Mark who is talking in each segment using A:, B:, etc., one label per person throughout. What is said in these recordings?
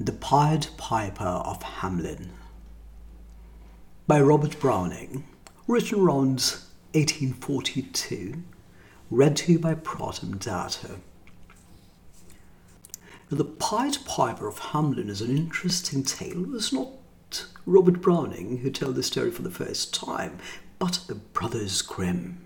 A: The Pied Piper of Hamelin by Robert Browning, written around 1842, read to you by Protem Dato. The Pied Piper of Hamelin is an interesting tale. It was not Robert Browning who told the story for the first time, but the Brothers Grimm.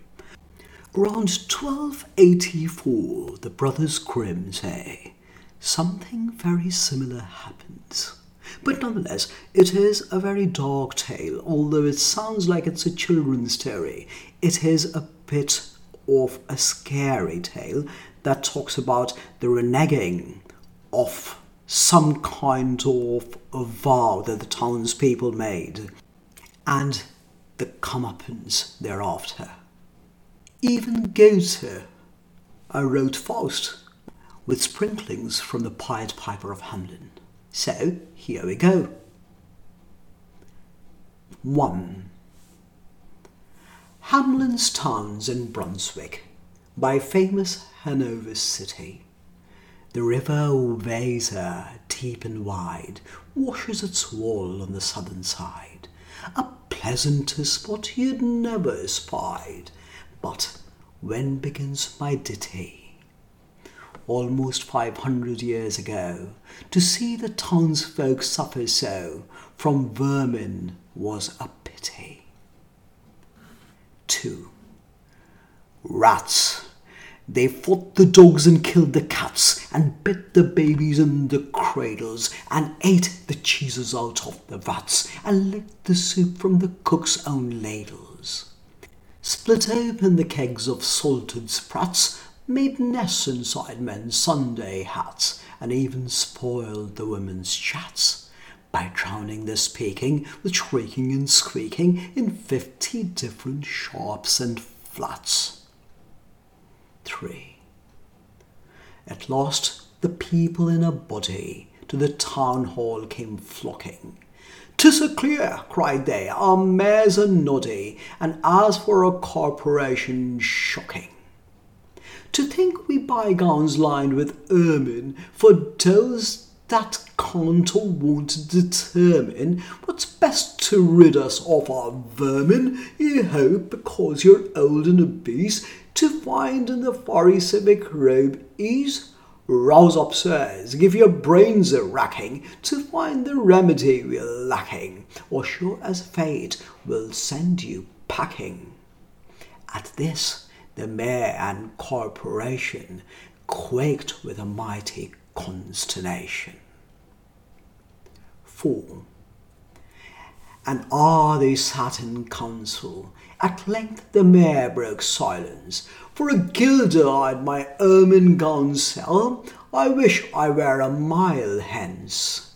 A: Around 1284, the Brothers Grimm say, something very similar happens. But nonetheless, it is a very dark tale, although it sounds like it's a children's story. It is a bit of a scary tale that talks about the reneging of some kind of a vow that the townspeople made and the comeuppance thereafter. Even Goethe I wrote Faust with sprinklings from the Pied Piper of Hamelin. So here we go. 1. Hamelin's Towns in Brunswick by famous Hanover City. The river Weser, deep and wide, washes its wall on the southern side. A pleasanter spot you'd never spied. But when begins my ditty? Almost five hundred years ago, to see the townsfolk suffer so from vermin was a pity. 2. Rats they fought the dogs and killed the cats, and bit the babies in the cradles, and ate the cheeses out of the vats, and licked the soup from the cook's own ladles. Split open the kegs of salted sprats, made nests inside men's Sunday hats, and even spoiled the women's chats by drowning the speaking with shrieking and squeaking in fifty different sharps and flats. 3. At last the people in a body to the town hall came flocking. "'Tis a clear," cried they, "our mayors a noddy, and as for a corporation, shocking. To think we buy gowns lined with ermine for those that can't or won't determine what's best to rid us of our vermin, you hope, because you're old and obese, to find in the furry civic robe ease? Rouse up, sirs, give your brains a racking to find the remedy we're lacking, or sure as fate will send you packing. At this, the mayor and corporation quaked with a mighty consternation. 4. And ah, they sat in council. At length the mayor broke silence. For a guilder I'd my ermine gown sell, I wish I were a mile hence.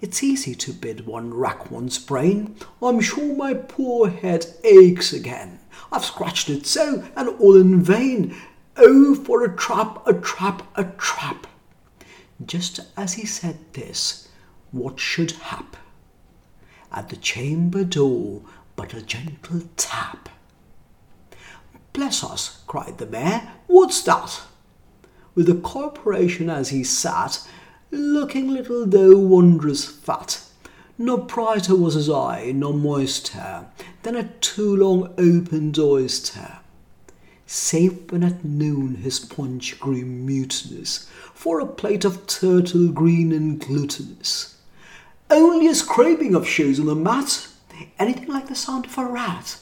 A: It's easy to bid one rack one's brain. I'm sure my poor head aches again. I've scratched it so, and all in vain. Oh, for a trap, a trap, a trap. Just as he said this, what should hap? At the chamber door but a gentle tap. Bless us, cried the mayor, what's that? With the corporation as he sat, looking little though wondrous fat, no brighter was his eye, nor moister, than a too long opened oyster save when at noon his punch grew mutinous, for a plate of turtle green and glutinous. Only a scraping of shoes on the mat, anything like the sound of a rat,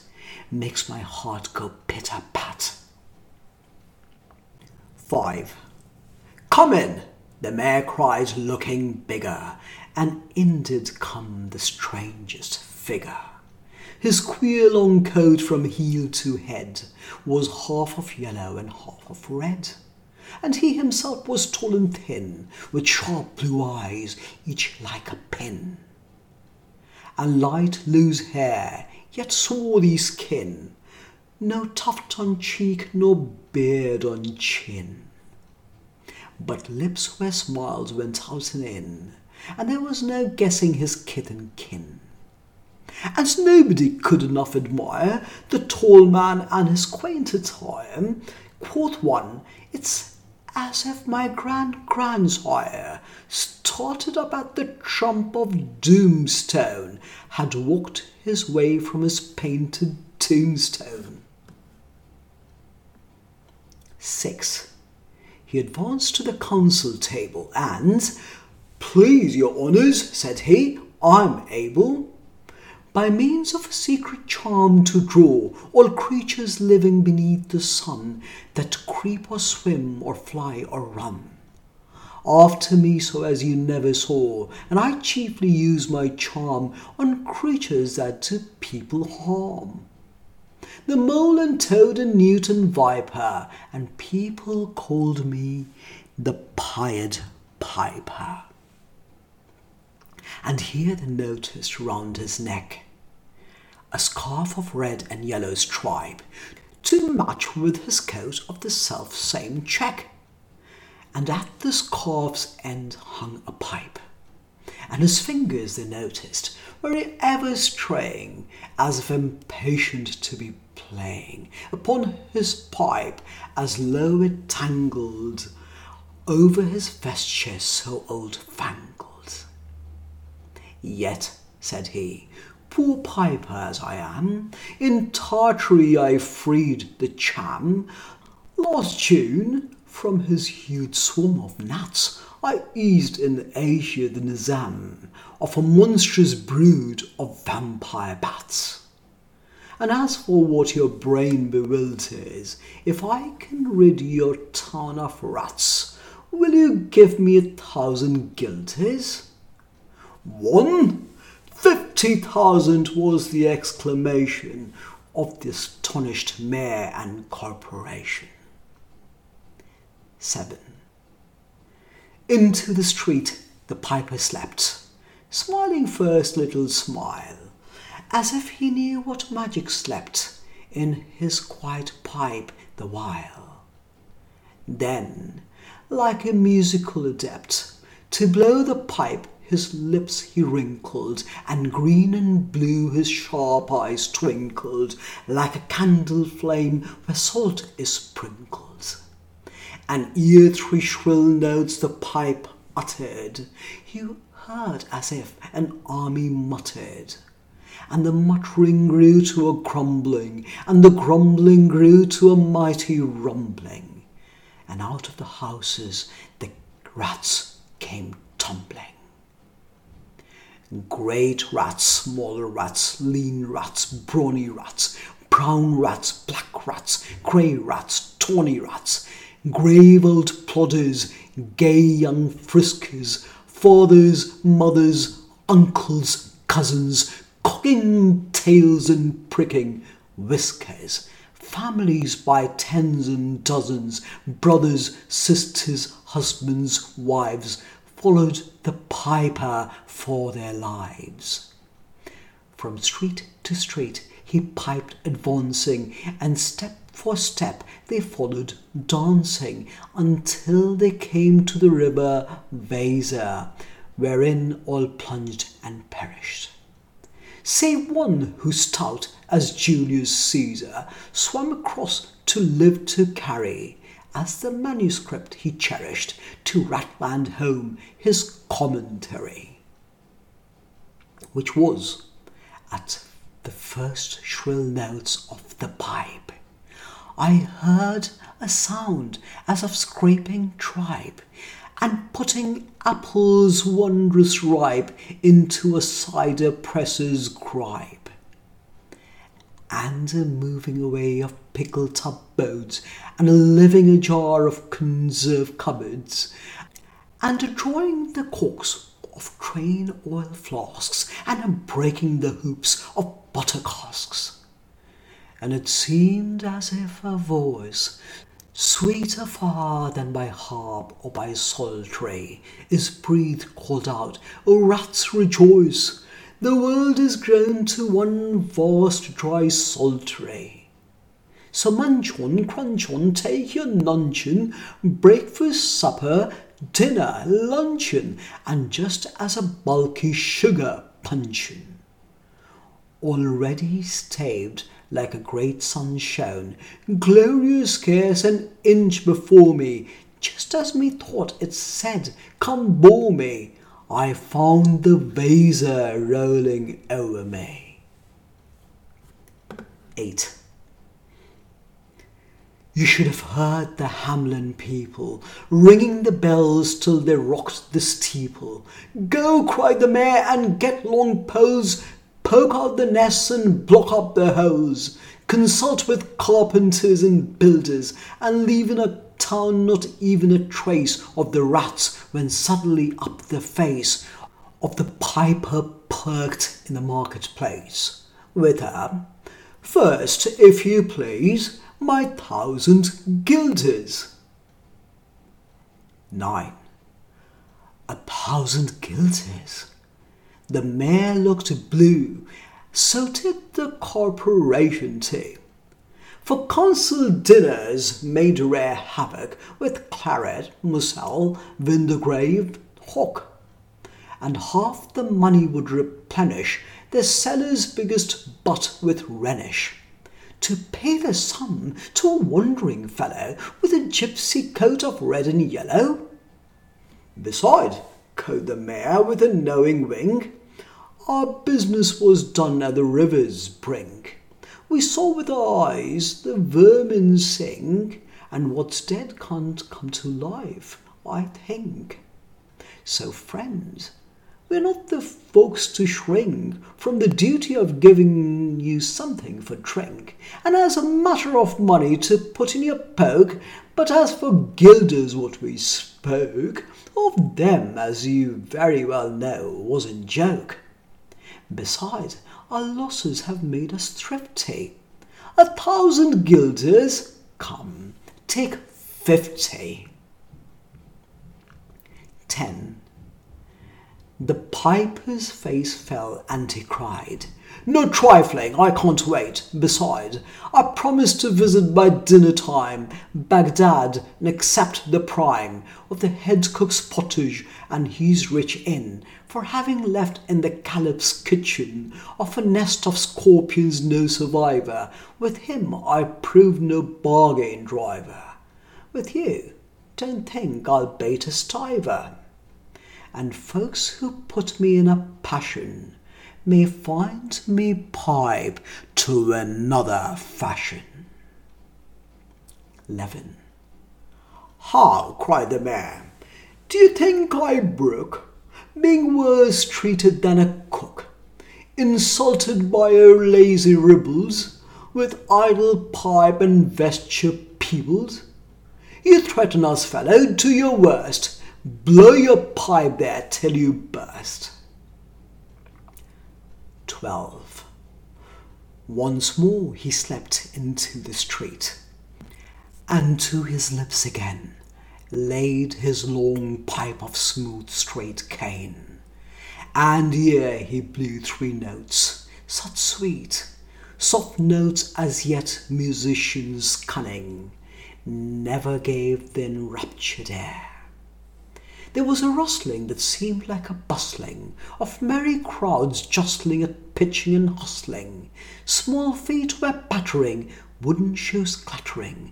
A: makes my heart go pitter pat. 5. Come in, the mayor cries, looking bigger, and in did come the strangest figure. His queer long coat from heel to head was half of yellow and half of red. And he himself was tall and thin, with sharp blue eyes, each like a pin. And light loose hair, yet swarthy skin, no tuft on cheek, nor beard on chin. But lips where smiles went out and in, and there was no guessing his kith and kin as nobody could enough admire the tall man and his quaint attire, quoth one, it's as if my grand grandsire, started up at the trump of doomstone, had walked his way from his painted tombstone. 6. He advanced to the council table and, Please, your honours, said he, I'm able by means of a secret charm to draw all creatures living beneath the sun that creep or swim or fly or run. After me so as you never saw, and I chiefly use my charm on creatures that people harm. The mole and toad and newt and viper, and people called me the Pied Piper and here the notice round his neck. A scarf of red and yellow stripe to match with his coat of the self same check. And at the scarf's end hung a pipe, and his fingers, they noticed, were ever straying, as if impatient to be playing upon his pipe, as low it tangled over his vesture so old fangled. Yet, said he, poor piper as I am, in Tartary I freed the Cham. Last June, from his huge swarm of gnats, I eased in Asia the Nizam of a monstrous brood of vampire bats. And as for what your brain bewilders, if I can rid your town of rats, will you give me a thousand guilders? One? Fifty thousand was the exclamation of the astonished mayor and corporation. 7. Into the street the piper slept, smiling first little smile, as if he knew what magic slept in his quiet pipe the while. Then, like a musical adept, to blow the pipe his lips he wrinkled, and green and blue his sharp eyes twinkled, like a candle flame where salt is sprinkled. And ere three shrill notes the pipe uttered, you heard as if an army muttered. And the muttering grew to a grumbling, and the grumbling grew to a mighty rumbling. And out of the houses the rats came tumbling. Great rats, small rats, lean rats, brawny rats, brown rats, black rats, grey rats, tawny rats, grave old plodders, gay young friskers, fathers, mothers, uncles, cousins, cocking tails and pricking whiskers, families by tens and dozens, brothers, sisters, husbands, wives, followed the piper for their lives. From street to street he piped advancing, and step for step they followed dancing, until they came to the river Weser, wherein all plunged and perished. Save one who stout as Julius Caesar swam across to live to carry as the manuscript he cherished to Ratland home his commentary, which was at the first shrill notes of the pipe. I heard a sound as of scraping tripe, and putting apples wondrous ripe into a cider presser's gripe and a moving away of pickle tub boats, and a living a jar of conserve cupboards, and a drawing the corks of train oil flasks, and a breaking the hoops of butter casks. And it seemed as if a voice, sweeter far than by harp or by psaltery, is breathed called out, O rats, rejoice! The world is grown to one vast dry psaltery. So munch on, crunch on, take your nuncheon, breakfast, supper, dinner, luncheon, and just as a bulky sugar puncheon. Already staved like a great sun shone, glorious scarce an inch before me, just as me thought it said, Come bore me, I found the Weser rolling over me. 8. You should have heard the Hamelin people ringing the bells till they rocked the steeple. Go, cried the mayor, and get long poles, poke out the nests and block up the holes. Consult with carpenters and builders, and leave in a town not even a trace of the rats when suddenly up the face of the piper perked in the marketplace. With her, first, if you please, my thousand guilders. 9. A thousand guilders. The mayor looked blue, so did the corporation too. For council dinners made rare havoc with claret, Moselle, Vin-de-Grave, hock, and half the money would replenish the cellar's biggest butt with Rhenish to pay the sum to a wandering fellow with a gypsy coat of red and yellow? Beside, quoth the mayor with a knowing wink, our business was done at the river's brink. We saw with our eyes the vermin sink, and what's dead can't come to life, I think. So, friends, we're not the folks to shrink from the duty of giving you something for drink, and as a matter of money to put in your poke. But as for guilders, what we spoke of them, as you very well know, was a joke. Besides, our losses have made us thrifty. A thousand guilders, come, take fifty. 10. The piper's face fell, and he cried, No trifling, I can't wait. Beside, I promised to visit by dinner time Baghdad and accept the prime of the head cook's pottage and his rich inn, for having left in the caliph's kitchen of a nest of scorpions no survivor. With him I proved no bargain driver. With you, don't think I'll bait a stiver and folks who put me in a passion may find me pipe to another fashion. 11. How, cried the man, do you think I brook being worse treated than a cook, insulted by your lazy ribbles, with idle pipe and vesture peoples? You threaten us, fellow, to your worst, Blow your pipe there till you burst. 12. Once more he slept into the street, and to his lips again laid his long pipe of smooth straight cane. And ere he blew three notes, such sweet, soft notes as yet musicians cunning never gave the enraptured air there was a rustling that seemed like a bustling of merry crowds jostling and pitching and hustling. Small feet were pattering, wooden shoes clattering,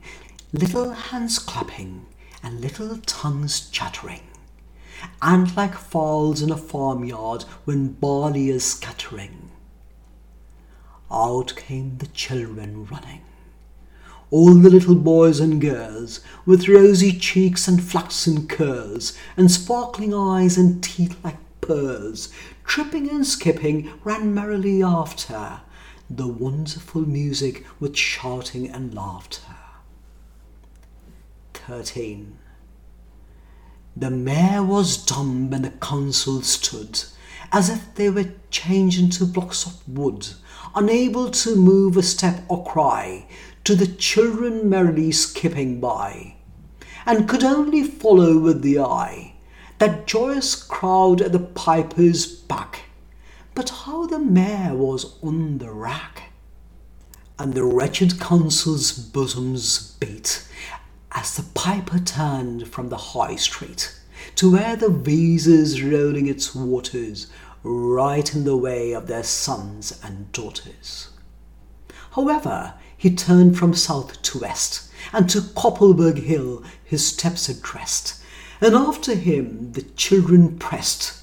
A: little hands clapping, and little tongues chattering. And like fowls in a farmyard when barley is scattering. Out came the children running all the little boys and girls, with rosy cheeks and flaxen curls, and sparkling eyes and teeth like pearls, tripping and skipping, ran merrily after the wonderful music with shouting and laughter. 13. The mayor was dumb and the council stood, as if they were changed into blocks of wood, unable to move a step or cry, to the children merrily skipping by, and could only follow with the eye that joyous crowd at the piper's back. But how the mayor was on the rack, and the wretched council's bosoms beat as the piper turned from the high street to where the Weser's rolling its waters right in the way of their sons and daughters. However, he turned from south to west, and to Koppelberg Hill his steps addressed. And after him the children pressed.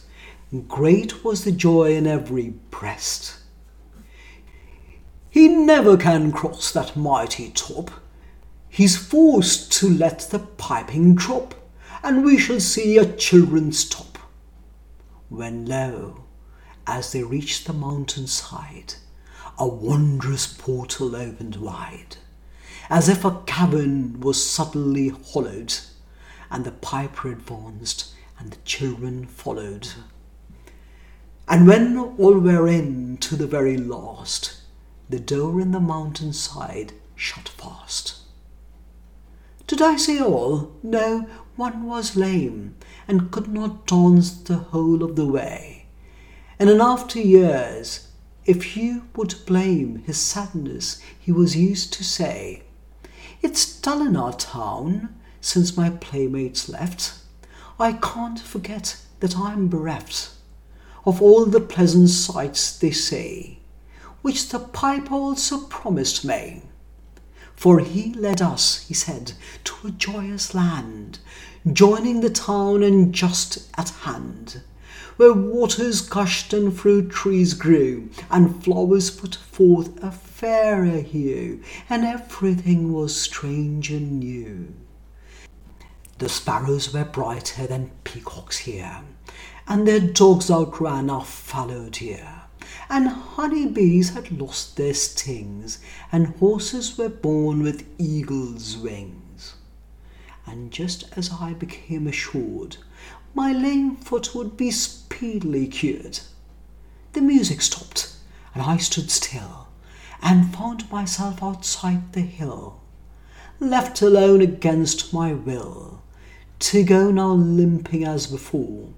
A: Great was the joy in every breast. He never can cross that mighty top. He's forced to let the piping drop, and we shall see a children stop. When lo, as they reached the mountain side, a wondrous portal opened wide, as if a cavern was suddenly hollowed, and the piper advanced, and the children followed. And when all were in to the very last, the door in the mountain side shut fast. Did I say all? No, one was lame, and could not dance the whole of the way. And in after years, if you would blame his sadness, he was used to say, It's dull in our town since my playmates left. I can't forget that I'm bereft of all the pleasant sights they say, which the pipe also promised me. For he led us, he said, to a joyous land, joining the town and just at hand, where waters gushed and fruit trees grew, and flowers put forth a fairer hue, and everything was strange and new. The sparrows were brighter than peacocks here, and their dogs outran our fallow deer and honey bees had lost their stings, and horses were born with eagles' wings. And just as I became assured my lame foot would be speedily cured, the music stopped, and I stood still, and found myself outside the hill, left alone against my will, to go now limping as before,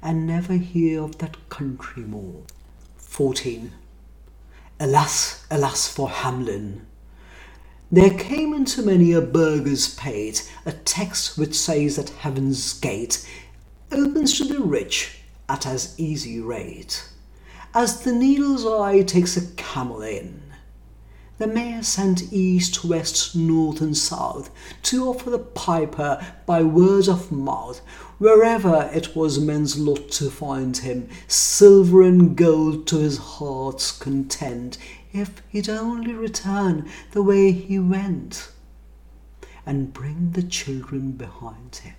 A: and never hear of that country more. 14. Alas, alas for Hamelin! There came into many a burgher's pate a text which says that heaven's gate opens to the rich at as easy rate as the needle's eye takes a camel in. The mayor sent east, west, north, and south to offer the piper by word of mouth, wherever it was men's lot to find him, silver and gold to his heart's content, if he'd only return the way he went, and bring the children behind him.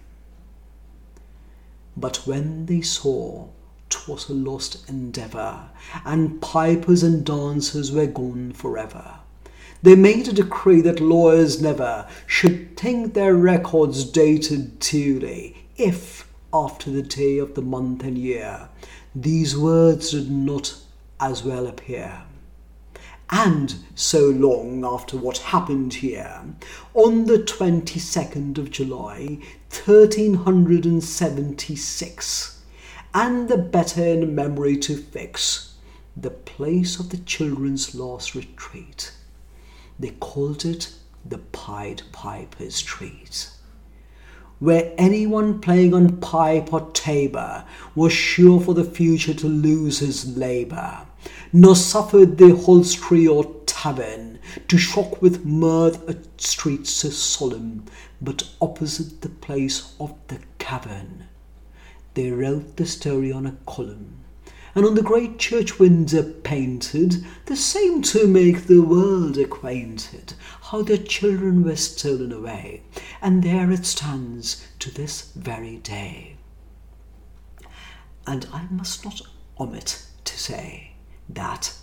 A: But when they saw 'twas a lost endeavour, and pipers and dancers were gone forever, they made a decree that lawyers never should think their records dated duly, if, after the day of the month and year, these words did not as well appear. And so long after what happened here, on the 22nd of July, 1376, and the better in memory to fix, the place of the children's last retreat. They called it the Pied Piper's Treat, where anyone playing on pipe or tabor was sure for the future to lose his labour, nor suffered the hostelry or tavern to shock with mirth a street so solemn, but opposite the place of the cavern. They wrote the story on a column and on the great church window painted, the same to make the world acquainted, how their children were stolen away, and there it stands to this very day. And I must not omit to say that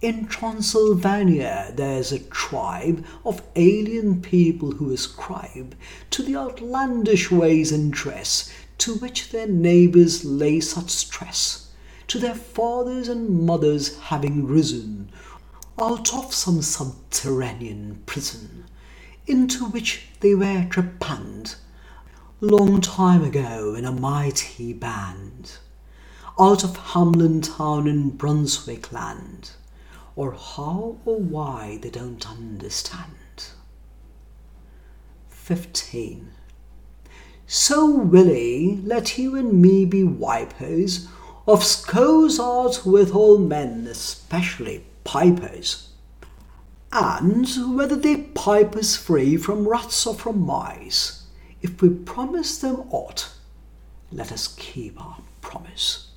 A: in Transylvania there's a tribe of alien people who ascribe to the outlandish ways and dress to which their neighbours lay such stress to their fathers and mothers having risen out of some subterranean prison into which they were trepanned long time ago in a mighty band out of Hamelin town in Brunswick land, or how or why they don't understand. 15. So, Willie, let you and me be wipers of scores art with all men, especially pipers. and whether they pipe us free from rats or from mice. If we promise them aught, let us keep our promise.